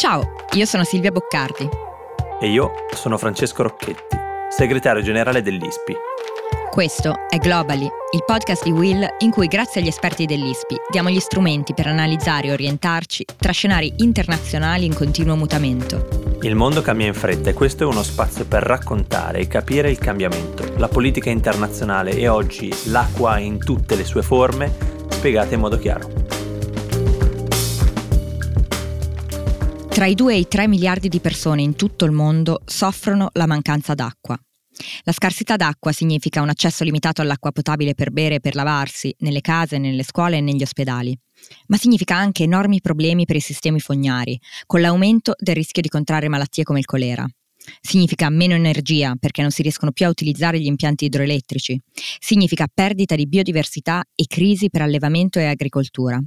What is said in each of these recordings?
Ciao, io sono Silvia Boccardi. E io sono Francesco Rocchetti, segretario generale dell'ISPI. Questo è Globally, il podcast di Will in cui grazie agli esperti dell'ISPI diamo gli strumenti per analizzare e orientarci tra scenari internazionali in continuo mutamento. Il mondo cambia in fretta e questo è uno spazio per raccontare e capire il cambiamento, la politica internazionale e oggi l'acqua in tutte le sue forme spiegate in modo chiaro. Tra i 2 e i 3 miliardi di persone in tutto il mondo soffrono la mancanza d'acqua. La scarsità d'acqua significa un accesso limitato all'acqua potabile per bere e per lavarsi, nelle case, nelle scuole e negli ospedali. Ma significa anche enormi problemi per i sistemi fognari, con l'aumento del rischio di contrarre malattie come il colera. Significa meno energia perché non si riescono più a utilizzare gli impianti idroelettrici. Significa perdita di biodiversità e crisi per allevamento e agricoltura.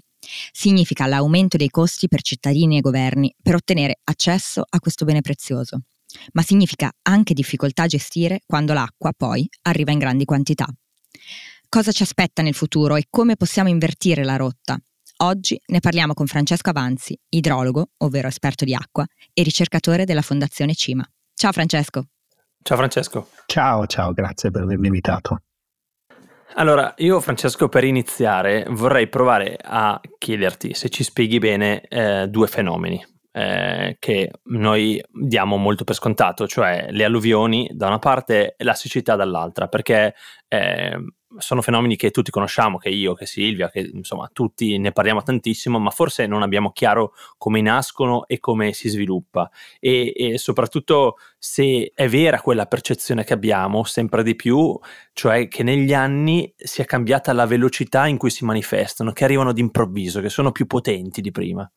Significa l'aumento dei costi per cittadini e governi per ottenere accesso a questo bene prezioso. Ma significa anche difficoltà a gestire quando l'acqua poi arriva in grandi quantità. Cosa ci aspetta nel futuro e come possiamo invertire la rotta? Oggi ne parliamo con Francesco Avanzi, idrologo, ovvero esperto di acqua, e ricercatore della Fondazione Cima. Ciao Francesco. Ciao Francesco. Ciao, ciao, grazie per avermi invitato. Allora, io Francesco per iniziare vorrei provare a chiederti se ci spieghi bene eh, due fenomeni eh, che noi diamo molto per scontato, cioè le alluvioni da una parte e la siccità dall'altra, perché eh, sono fenomeni che tutti conosciamo, che io, che Silvia, che insomma tutti ne parliamo tantissimo, ma forse non abbiamo chiaro come nascono e come si sviluppa e, e, soprattutto se è vera quella percezione che abbiamo sempre di più, cioè che negli anni sia cambiata la velocità in cui si manifestano, che arrivano d'improvviso, che sono più potenti di prima.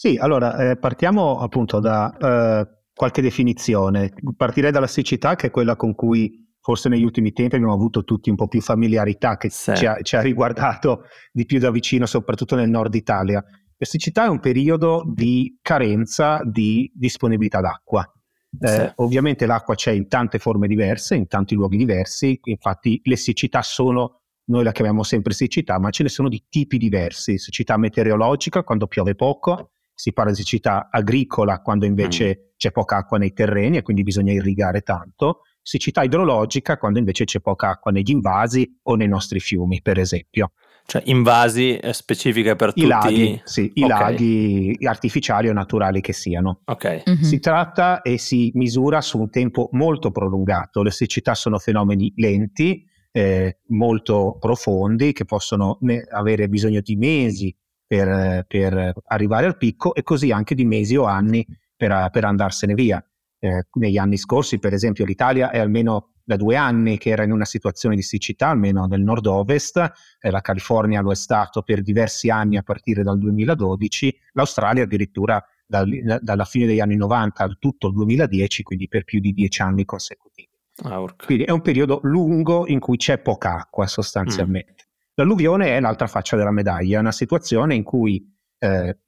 Sì, allora eh, partiamo appunto da eh, qualche definizione. Partirei dalla siccità, che è quella con cui forse negli ultimi tempi abbiamo avuto tutti un po' più familiarità che sì. ci, ha, ci, ha, riguardato di più da vicino, soprattutto nel nord Italia. La siccità è un periodo di carenza di disponibilità d'acqua. Eh, sì. Ovviamente l'acqua c'è in tante forme diverse, in tanti luoghi diversi, infatti le siccità sono, noi la chiamiamo sempre siccità, ma ce ne sono di tipi diversi. Siccità meteorologica, quando piove poco, si parla di siccità agricola, quando invece mm. c'è poca acqua nei terreni e quindi bisogna irrigare tanto siccità idrologica quando invece c'è poca acqua negli invasi o nei nostri fiumi, per esempio. Cioè invasi eh, specifiche per I tutti laghi, sì, i okay. laghi artificiali o naturali che siano. Okay. Mm-hmm. Si tratta e si misura su un tempo molto prolungato. Le siccità sono fenomeni lenti, eh, molto profondi, che possono ne- avere bisogno di mesi per, per, arrivare al picco e così anche di mesi o anni per, per andarsene via eh, negli anni scorsi, per esempio, l'Italia è almeno da due anni che era in una situazione di siccità, almeno nel nord-ovest, eh, la California lo è stato per diversi anni a partire dal 2012, l'Australia addirittura dal, dalla fine degli anni 90 a tutto il 2010, quindi per più di dieci anni consecutivi. Ah, quindi è un periodo lungo in cui c'è poca acqua sostanzialmente. Mm. L'alluvione è l'altra faccia della medaglia, è una situazione in cui eh,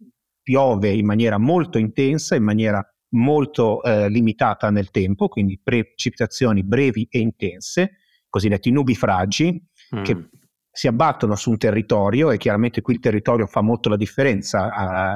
piove in maniera molto intensa, in maniera molto eh, limitata nel tempo, quindi precipitazioni brevi e intense, cosiddetti nubifragi, mm. che si abbattono su un territorio e chiaramente qui il territorio fa molto la differenza.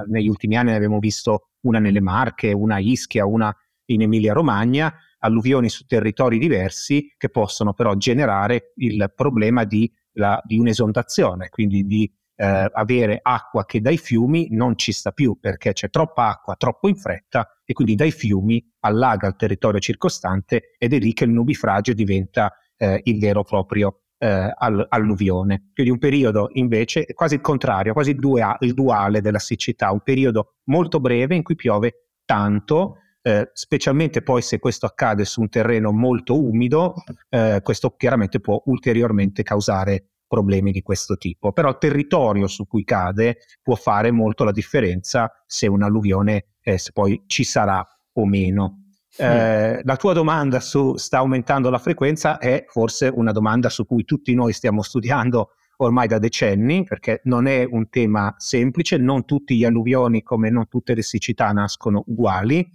Uh, negli ultimi anni ne abbiamo visto una nelle Marche, una a Ischia, una in Emilia-Romagna, alluvioni su territori diversi che possono però generare il problema di, la, di un'esondazione, quindi di eh, avere acqua che dai fiumi non ci sta più perché c'è troppa acqua troppo in fretta e quindi dai fiumi allaga il territorio circostante ed è lì che il nubifragio diventa eh, il vero proprio eh, alluvione. Quindi un periodo invece quasi il contrario, quasi il, dua- il duale della siccità, un periodo molto breve in cui piove tanto, eh, specialmente poi se questo accade su un terreno molto umido, eh, questo chiaramente può ulteriormente causare problemi di questo tipo. Però il territorio su cui cade può fare molto la differenza se un'alluvione eh, se poi ci sarà o meno. Eh, la tua domanda su sta aumentando la frequenza è forse una domanda su cui tutti noi stiamo studiando ormai da decenni, perché non è un tema semplice, non tutti gli alluvioni come non tutte le siccità nascono uguali.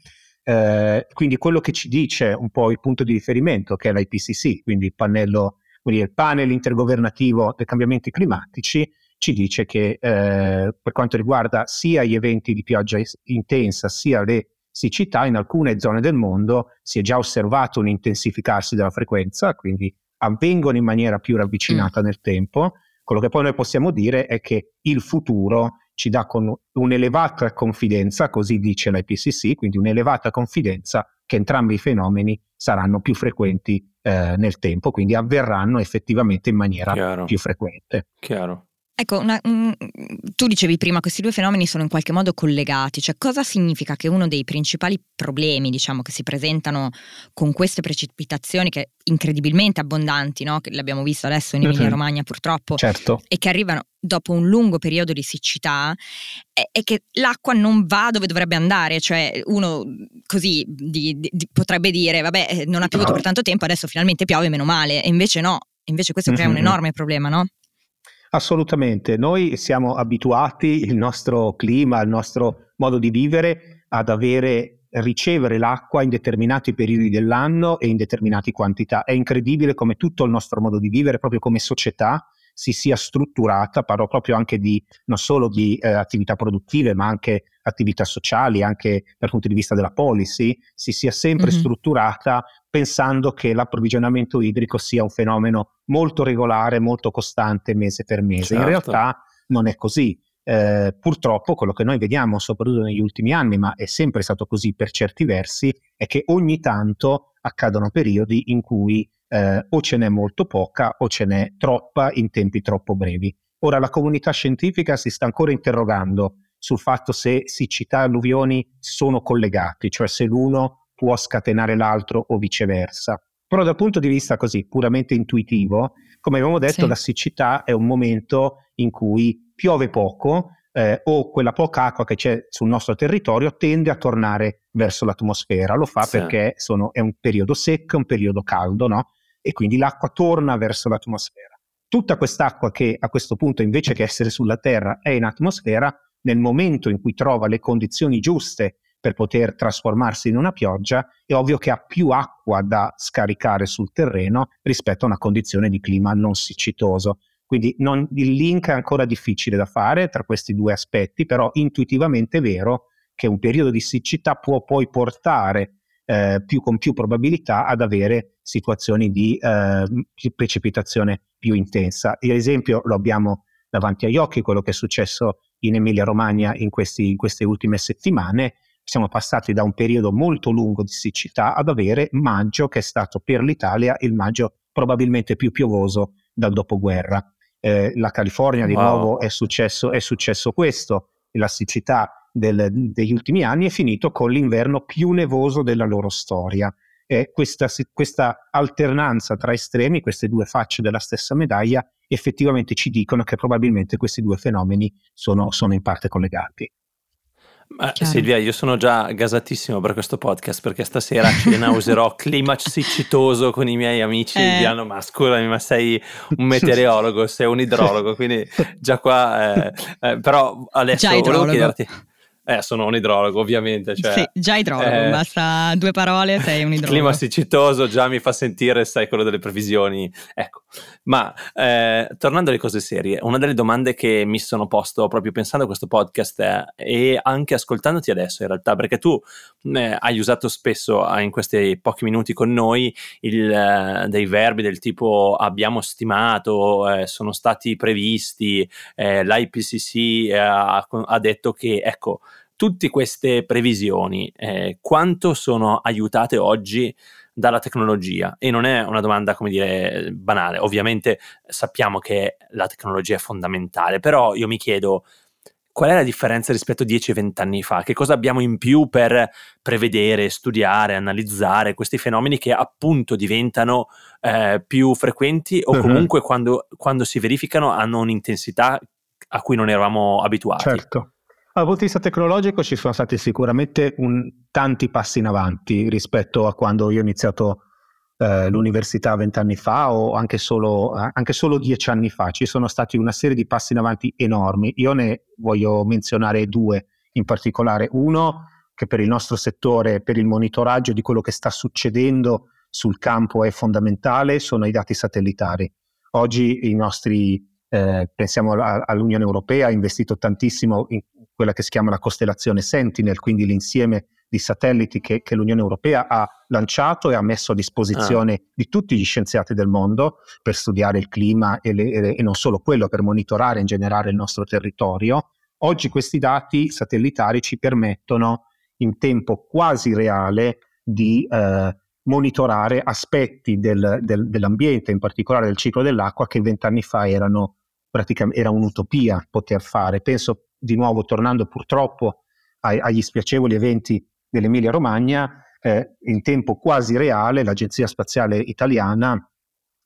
Eh, quindi quello che ci dice un po' il punto di riferimento, che è l'IPCC, quindi il pannello quindi il panel intergovernativo dei cambiamenti climatici, ci dice che eh, per quanto riguarda sia gli eventi di pioggia intensa sia le siccità, in alcune zone del mondo si è già osservato un intensificarsi della frequenza, quindi avvengono in maniera più ravvicinata mm. nel tempo. Quello che poi noi possiamo dire è che il futuro ci dà con un'elevata confidenza, così dice l'IPCC, quindi un'elevata confidenza che entrambi i fenomeni saranno più frequenti eh, nel tempo, quindi avverranno effettivamente in maniera Chiaro. più frequente. Chiaro. Ecco, una, um, tu dicevi prima, questi due fenomeni sono in qualche modo collegati, cioè cosa significa che uno dei principali problemi, diciamo, che si presentano con queste precipitazioni che incredibilmente abbondanti, no? che l'abbiamo visto adesso in Emilia Romagna purtroppo, certo. e che arrivano dopo un lungo periodo di siccità, è, è, che l'acqua non va dove dovrebbe andare, cioè uno così di, di, potrebbe dire, vabbè, eh, non ha piovuto per tanto tempo, adesso finalmente piove, meno male, e invece no, invece questo crea un enorme problema, no? Assolutamente, noi siamo abituati, il nostro clima, il nostro modo di vivere ad avere ricevere l'acqua in determinati periodi dell'anno e in determinate quantità. È incredibile come tutto il nostro modo di vivere, proprio come società, si sia strutturata, parlo proprio anche di non solo di eh, attività produttive, ma anche attività sociali, anche dal punto di vista della policy, si sia sempre mm-hmm. strutturata pensando che l'approvvigionamento idrico sia un fenomeno molto regolare, molto costante mese per mese. Certo. In realtà non è così. Eh, purtroppo quello che noi vediamo, soprattutto negli ultimi anni, ma è sempre stato così per certi versi, è che ogni tanto accadono periodi in cui eh, o ce n'è molto poca o ce n'è troppa in tempi troppo brevi. Ora la comunità scientifica si sta ancora interrogando sul fatto se siccità e alluvioni sono collegati, cioè se l'uno può scatenare l'altro o viceversa. Però dal punto di vista così puramente intuitivo, come abbiamo detto, sì. la siccità è un momento in cui piove poco eh, o quella poca acqua che c'è sul nostro territorio tende a tornare verso l'atmosfera. Lo fa sì. perché sono, è un periodo secco, un periodo caldo, no? E quindi l'acqua torna verso l'atmosfera. Tutta quest'acqua che a questo punto invece che essere sulla Terra è in atmosfera, nel momento in cui trova le condizioni giuste per poter trasformarsi in una pioggia, è ovvio che ha più acqua da scaricare sul terreno rispetto a una condizione di clima non siccitoso. Quindi non, il link è ancora difficile da fare tra questi due aspetti, però intuitivamente è vero che un periodo di siccità può poi portare eh, più, con più probabilità ad avere situazioni di eh, precipitazione più intensa. L'esempio lo abbiamo davanti agli occhi, quello che è successo in Emilia Romagna in, questi, in queste ultime settimane, siamo passati da un periodo molto lungo di siccità ad avere maggio che è stato per l'Italia il maggio probabilmente più piovoso dal dopoguerra. Eh, la California di wow. nuovo è successo, è successo questo, la siccità del, degli ultimi anni è finito con l'inverno più nevoso della loro storia. Eh, questa, questa alternanza tra estremi, queste due facce della stessa medaglia, effettivamente ci dicono che probabilmente questi due fenomeni sono, sono in parte collegati. Ma, Silvia, io sono già gasatissimo per questo podcast perché stasera a cena userò clima siccitoso con i miei amici eh. diranno ma scusami ma sei un meteorologo, sei un idrologo, quindi già qua, eh, eh, però adesso volevo chiederti... Eh, sono un idrologo, ovviamente. Cioè, sì, già idrologo, eh, basta due parole, sei un idrologo. Clima siccitoso già mi fa sentire, sai, quello delle previsioni. Ecco, ma eh, tornando alle cose serie, una delle domande che mi sono posto proprio pensando a questo podcast è, e anche ascoltandoti adesso in realtà, perché tu eh, hai usato spesso in questi pochi minuti con noi il, eh, dei verbi del tipo abbiamo stimato, eh, sono stati previsti, l'IPCC ha, ha detto che, ecco, tutte queste previsioni eh, quanto sono aiutate oggi dalla tecnologia? E non è una domanda, come dire, banale. Ovviamente sappiamo che la tecnologia è fondamentale, però io mi chiedo qual è la differenza rispetto a 10-20 anni fa? Che cosa abbiamo in più per prevedere, studiare, analizzare questi fenomeni che appunto diventano eh, più frequenti o uh-huh. comunque quando, quando si verificano hanno un'intensità a cui non eravamo abituati? Certo. Dal punto di vista tecnologico ci sono stati sicuramente un, tanti passi in avanti rispetto a quando io ho iniziato eh, l'università vent'anni fa o anche solo, anche solo, dieci anni fa. Ci sono stati una serie di passi in avanti enormi. Io ne voglio menzionare due in particolare. Uno che per il nostro settore, per il monitoraggio di quello che sta succedendo sul campo è fondamentale, sono i dati satellitari. Oggi i nostri eh, pensiamo all'Unione Europea, ha investito tantissimo in quella che si chiama la costellazione Sentinel, quindi l'insieme di satelliti che, che l'Unione Europea ha lanciato e ha messo a disposizione ah. di tutti gli scienziati del mondo per studiare il clima e, le, e non solo quello, per monitorare in generale il nostro territorio. Oggi questi dati satellitari ci permettono in tempo quasi reale di eh, monitorare aspetti del, del, dell'ambiente, in particolare del ciclo dell'acqua, che vent'anni fa erano praticamente era un'utopia poter fare. Penso di nuovo, tornando purtroppo ai, agli spiacevoli eventi dell'Emilia Romagna, eh, in tempo quasi reale l'Agenzia Spaziale Italiana,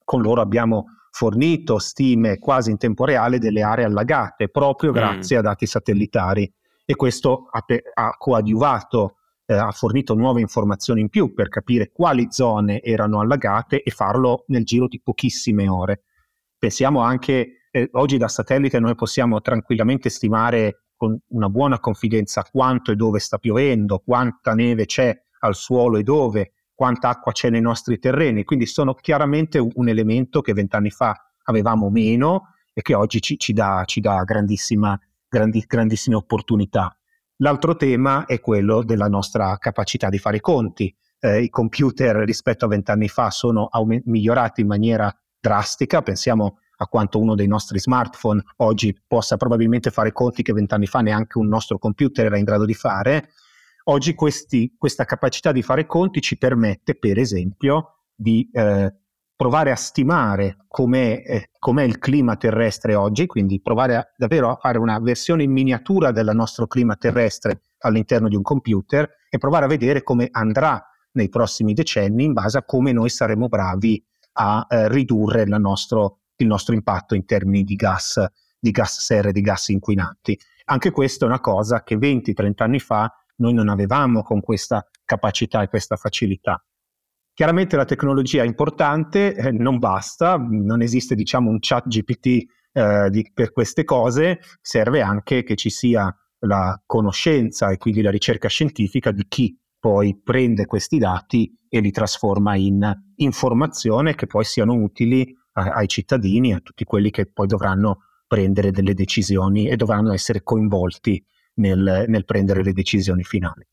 con loro abbiamo fornito stime quasi in tempo reale delle aree allagate, proprio mm. grazie a dati satellitari. E questo ha, ha coadiuvato, eh, ha fornito nuove informazioni in più per capire quali zone erano allagate e farlo nel giro di pochissime ore. Pensiamo anche eh, oggi da satellite noi possiamo tranquillamente stimare con una buona confidenza quanto e dove sta piovendo, quanta neve c'è al suolo e dove, quanta acqua c'è nei nostri terreni. Quindi sono chiaramente un elemento che vent'anni fa avevamo meno e che oggi ci, ci dà, ci dà grandi, grandissime opportunità. L'altro tema è quello della nostra capacità di fare i conti. Eh, I computer rispetto a vent'anni fa sono aument- migliorati in maniera drastica, pensiamo a quanto uno dei nostri smartphone oggi possa probabilmente fare conti che vent'anni fa neanche un nostro computer era in grado di fare. Oggi questi, questa capacità di fare conti ci permette, per esempio, di eh, provare a stimare com'è, eh, com'è, il clima terrestre oggi, quindi provare a, davvero a fare una versione in miniatura del nostro clima terrestre all'interno di un computer e provare a vedere come andrà nei prossimi decenni in base a come noi saremo bravi a eh, ridurre nostro il nostro impatto in termini di gas, di gas serra e di gas inquinanti. Anche questa è una cosa che 20-30 anni fa noi non avevamo con questa capacità e questa facilità. Chiaramente la tecnologia è importante, eh, non basta, non esiste diciamo un chat GPT eh, di, per queste cose, serve anche che ci sia la conoscenza e quindi la ricerca scientifica di chi poi prende questi dati e li trasforma in informazione che poi siano utili ai cittadini, a tutti quelli che poi dovranno prendere delle decisioni e dovranno essere coinvolti nel, nel prendere le decisioni finali.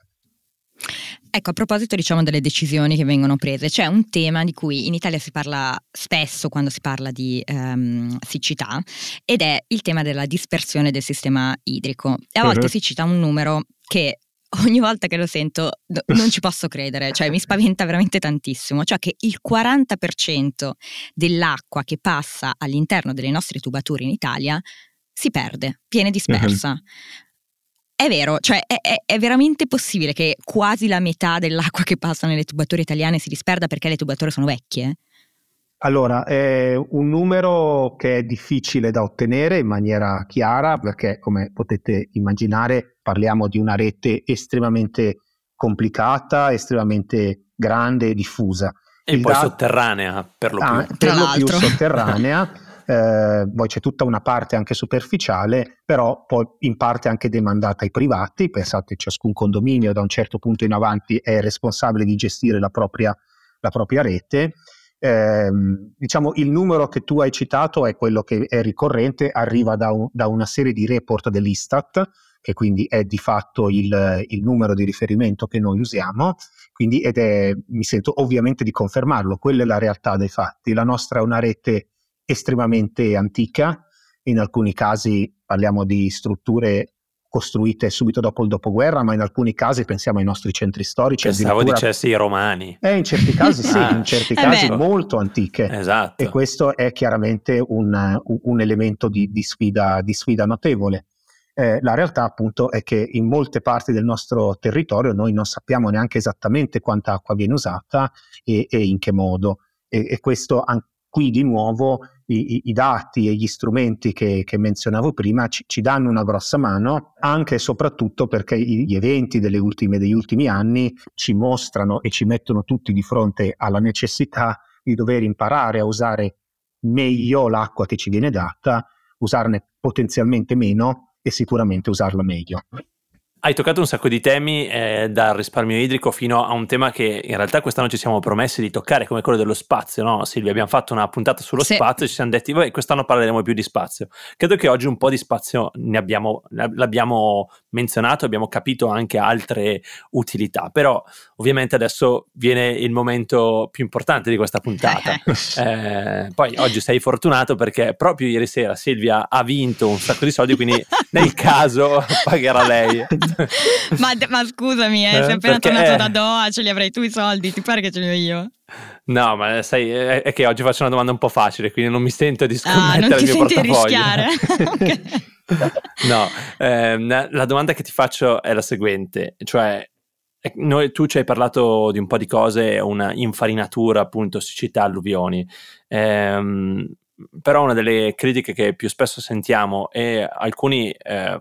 Ecco, a proposito diciamo delle decisioni che vengono prese, c'è un tema di cui in Italia si parla spesso quando si parla di um, siccità ed è il tema della dispersione del sistema idrico. E a volte uh-huh. si cita un numero che ogni volta che lo sento non ci posso credere, cioè mi spaventa veramente tantissimo, cioè che il 40% dell'acqua che passa all'interno delle nostre tubature in Italia si perde, viene dispersa. Uh-huh. È vero, cioè è, è, è, veramente possibile che quasi la metà dell'acqua che passa nelle tubature italiane si disperda perché le tubature sono vecchie? Allora, è un numero che è difficile da ottenere in maniera chiara perché, come potete immaginare, parliamo di una rete estremamente complicata, estremamente grande e diffusa. E Il poi dat- sotterranea, per lo più. Ah, per lo più sotterranea. eh, poi c'è tutta una parte anche superficiale, però poi in parte anche demandata ai privati. Pensate, ciascun condominio da un certo punto in avanti è responsabile di gestire la propria, la propria rete eh, diciamo il numero che tu hai citato è quello che è ricorrente, arriva da, un, da una serie di report dell'Istat, che quindi è di fatto il, il, numero di riferimento che noi usiamo, quindi ed è, mi sento ovviamente di confermarlo, quella è la realtà dei fatti. La nostra è una rete estremamente antica, in alcuni casi parliamo di strutture costruite subito dopo il dopoguerra, ma in alcuni casi pensiamo ai nostri centri storici. Pensavo dicessi i romani. Eh, in certi casi sì, ah, in certi casi beh. molto antiche. Esatto. E questo è chiaramente un, un elemento di, di, sfida, di sfida notevole. Eh, la realtà appunto è che in molte parti del nostro territorio noi non sappiamo neanche esattamente quanta acqua viene usata e, e in che modo. E, e questo an- qui di nuovo i, i, dati e gli strumenti che, che menzionavo prima ci, ci, danno una grossa mano, anche e soprattutto perché gli eventi ultime, degli ultimi anni ci mostrano e ci mettono tutti di fronte alla necessità di dover imparare a usare meglio l'acqua che ci viene data, usarne potenzialmente meno e sicuramente usarla meglio. Hai toccato un sacco di temi, eh, dal risparmio idrico fino a un tema che in realtà quest'anno ci siamo promessi di toccare, come quello dello spazio, no? Silvia, abbiamo fatto una puntata sullo sì. spazio e ci siamo detti, vabbè, quest'anno parleremo più di spazio. Credo che oggi un po' di spazio ne abbiamo, l'abbiamo menzionato, abbiamo capito anche altre utilità, però ovviamente adesso viene il momento più importante di questa puntata. eh, poi oggi sei fortunato perché proprio ieri sera Silvia ha vinto un sacco di soldi, quindi nel caso pagherà lei. ma, ma, scusami, eh, eh, sei appena tornato da Doha, ce li avrai tu i soldi, ti pare che ce li ho io? No, ma sai, è che oggi faccio una domanda un po' facile, quindi non mi sento di scommettere ah, il mio portafoglio. rischiare. no, ehm, la domanda che ti faccio è la seguente, cioè noi, tu ci hai parlato di un po' di cose, una infarinatura, appunto, siccità, alluvioni. Ehm, però una delle critiche che più spesso sentiamo e alcuni eh,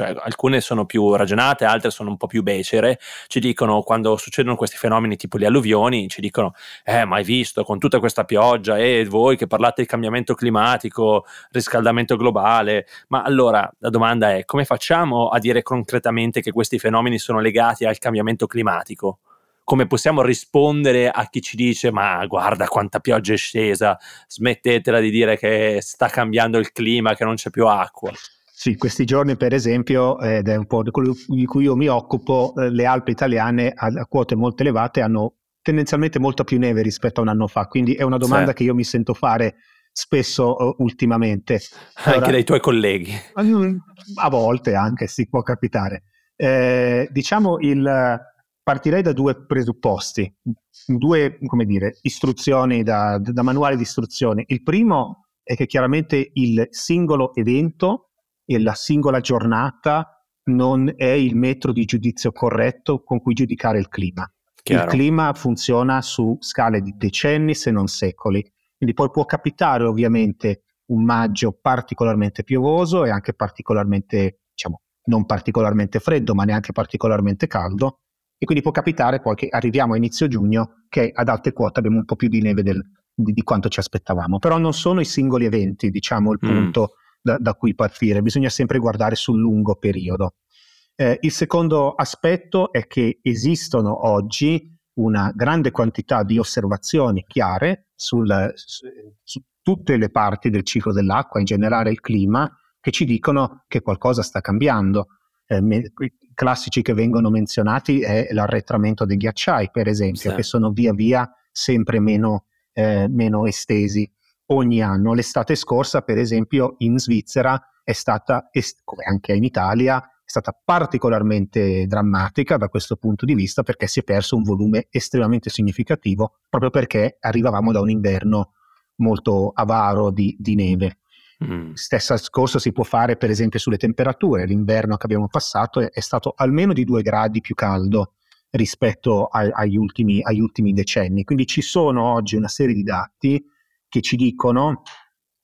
cioè alcune sono più ragionate, altre sono un po' più becere, ci dicono quando succedono questi fenomeni tipo le alluvioni, ci dicono, eh ma visto con tutta questa pioggia e eh, voi che parlate di cambiamento climatico, riscaldamento globale, ma allora la domanda è come facciamo a dire concretamente che questi fenomeni sono legati al cambiamento climatico? come possiamo rispondere a chi ci dice ma guarda quanta pioggia è scesa, smettetela di dire che sta cambiando il clima, che non c'è più acqua. Sì, questi giorni per esempio, ed è un po' di quello di cui io mi occupo, eh, le Alpi italiane a quote molto elevate hanno tendenzialmente molta più neve rispetto a un anno fa, quindi è una domanda sì. che io mi sento fare spesso ultimamente. Allora, anche dai tuoi colleghi. A volte anche, si può capitare. Eh, diciamo il, partirei da due presupposti, due, come dire, istruzioni da, da manuale di istruzione. Il primo è che chiaramente il singolo evento e la singola giornata non è il metro di giudizio corretto con cui giudicare il clima. Chiaro. Il clima funziona su scale di decenni se non secoli, quindi poi può capitare ovviamente un maggio particolarmente piovoso e anche particolarmente, diciamo, non particolarmente freddo, ma neanche particolarmente caldo, e quindi può capitare poi che arriviamo a inizio giugno che ad alte quote abbiamo un po' più di neve del, di, di, quanto ci aspettavamo. Però non sono i singoli eventi, diciamo, il mm. punto da, da cui partire, bisogna sempre guardare sul lungo periodo. Eh, il secondo aspetto è che esistono oggi una grande quantità di osservazioni chiare sul, su, su tutte le parti del ciclo dell'acqua, in generale il clima, che ci dicono che qualcosa sta cambiando. Eh, me, I classici che vengono menzionati è l'arretramento dei ghiacciai, per esempio, sì. che sono via via sempre meno, eh, meno estesi ogni anno. L'estate scorsa, per esempio, in Svizzera è stata, come anche in Italia, è stata particolarmente drammatica da questo punto di vista perché si è perso un volume estremamente significativo proprio perché arrivavamo da un inverno molto avaro di, di neve. Mm. Stesso discorso si può fare per esempio sulle temperature. L'inverno che abbiamo passato è, è stato almeno di due gradi più caldo rispetto ai, agli, ultimi, agli ultimi decenni. Quindi ci sono oggi una serie di dati che ci dicono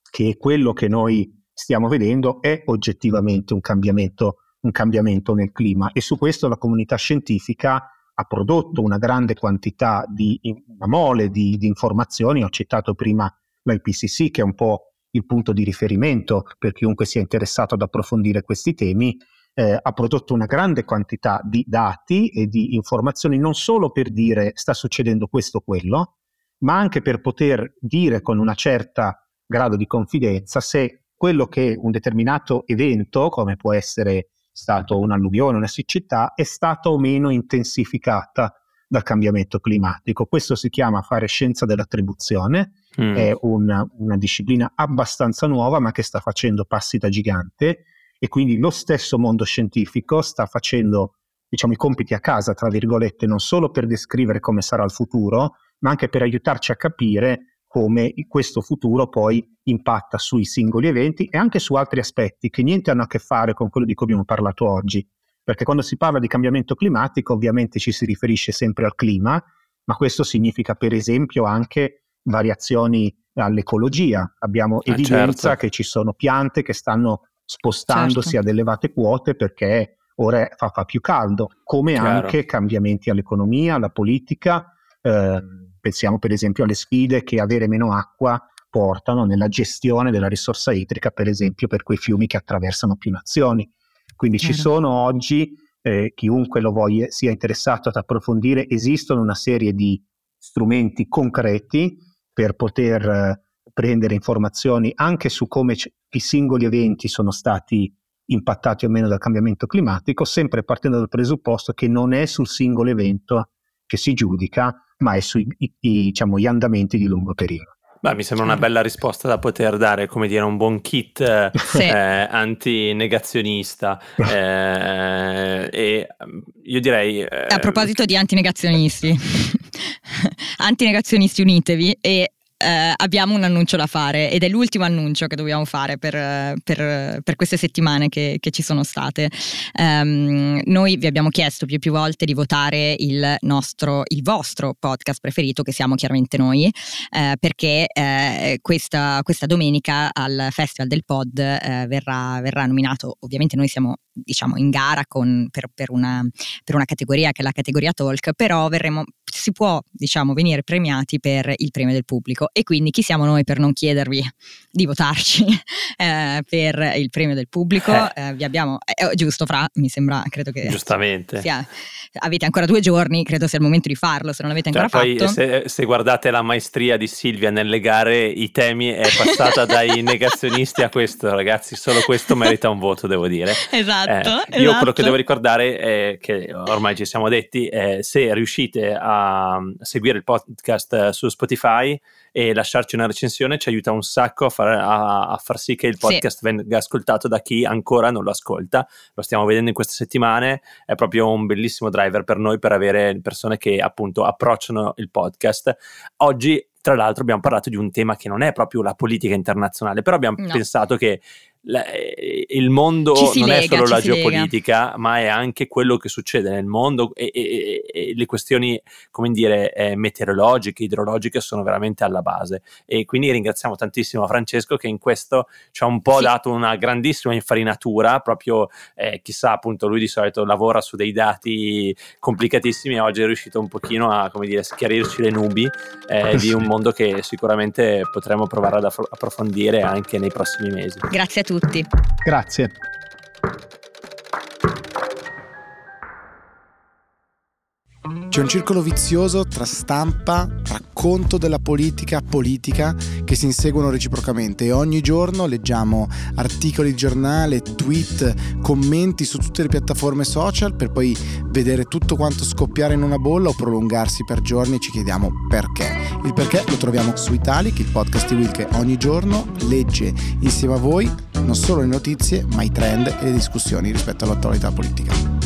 che quello che noi stiamo vedendo è oggettivamente un cambiamento, un cambiamento nel clima e su questo la comunità scientifica ha prodotto una grande quantità di una mole di, di informazioni. Ho citato prima l'IPCC, che è un po' il punto di riferimento per chiunque sia interessato ad approfondire questi temi. Eh, ha prodotto una grande quantità di dati e di informazioni non solo per dire sta succedendo questo o quello, ma anche per poter dire con una certa grado di confidenza se quello che un determinato evento, come può essere stato un'alluvione, una siccità, è stata o meno intensificata dal cambiamento climatico. Questo si chiama fare scienza dell'attribuzione, mm. è una, una disciplina abbastanza nuova ma che sta facendo passi da gigante e quindi lo stesso mondo scientifico sta facendo diciamo, i compiti a casa, tra virgolette, non solo per descrivere come sarà il futuro, ma anche per aiutarci a capire come questo futuro poi impatta sui singoli eventi e anche su altri aspetti che niente hanno a che fare con quello di cui abbiamo parlato oggi. Perché quando si parla di cambiamento climatico ovviamente ci si riferisce sempre al clima, ma questo significa per esempio anche variazioni all'ecologia. Abbiamo eh evidenza certo. che ci sono piante che stanno spostandosi certo. ad elevate quote perché ora fa, fa più caldo, come Chiaro. anche cambiamenti all'economia, alla politica. Eh, pensiamo per esempio alle sfide che avere meno acqua portano nella gestione della risorsa idrica, per esempio per quei fiumi che attraversano più nazioni. Quindi ci sono oggi, eh, chiunque lo voglia, sia interessato ad approfondire, esistono una serie di strumenti concreti per poter eh, prendere informazioni anche su come c- i singoli eventi sono stati impattati o meno dal cambiamento climatico, sempre partendo dal presupposto che non è sul singolo evento che si giudica, ma è sugli diciamo, andamenti di lungo periodo. Beh, mi sembra una bella risposta da poter dare, come dire, un buon kit sì. eh, antinegazionista. Eh, e mm, io direi... Eh, A proposito di antinegazionisti, antinegazionisti unitevi e eh, abbiamo un annuncio da fare ed è l'ultimo annuncio che dobbiamo fare per, per, per queste settimane che, che, ci sono state. Um, noi vi abbiamo chiesto più e più volte di votare il nostro, il vostro podcast preferito, che siamo chiaramente noi, eh, perché eh, questa, questa, domenica al Festival del Pod eh, verrà, verrà, nominato, ovviamente noi siamo diciamo in gara con, per, per, una, per una categoria che è la categoria talk, però verremo si può diciamo venire premiati per il premio del pubblico e quindi chi siamo noi per non chiedervi di votarci eh, per il premio del pubblico eh. Eh, vi abbiamo eh, giusto Fra mi sembra credo che giustamente sia, avete ancora due giorni credo sia il momento di farlo se non l'avete cioè, ancora poi fatto se, se, guardate la maestria di Silvia nelle gare i temi è passata dai negazionisti a questo ragazzi solo questo merita un voto devo dire esatto, io esatto. quello che devo ricordare è che ormai ci siamo detti se riuscite a seguire il podcast eh, su Spotify e lasciarci una recensione ci aiuta un sacco a far, a, a far sì che il podcast sì. venga ascoltato da chi ancora non lo ascolta. Lo stiamo vedendo in queste settimane, è proprio un bellissimo driver per noi per avere persone che appunto approcciano il podcast. Oggi tra l'altro abbiamo parlato di un tema che non è proprio la politica internazionale, però abbiamo no. pensato che la, eh, il mondo non lega, è solo la geopolitica, lega. ma è anche quello che succede nel mondo e, e, e le questioni, come dire, eh, meteorologiche, idrologiche sono veramente alla base. E quindi ringraziamo tantissimo Francesco che in questo ci ha un po' sì. dato una grandissima infarinatura, proprio eh, chissà, appunto, lui di solito lavora su dei dati complicatissimi e oggi è riuscito un pochino a, come dire, schiarirci le nubi eh, di un mondo che sicuramente potremo provare ad approfondire anche nei prossimi mesi. Grazie a tutti tutti. Grazie. C'è un circolo vizioso tra stampa, racconto della politica, politica che si inseguono reciprocamente e ogni giorno leggiamo articoli di giornale, tweet, commenti su tutte le piattaforme social per poi vedere tutto quanto scoppiare in una bolla o prolungarsi per giorni e ci chiediamo perché. Il perché lo troviamo su Italic, il podcast di Will che ogni giorno legge insieme a voi non solo le notizie ma i trend e le discussioni rispetto all'attualità politica.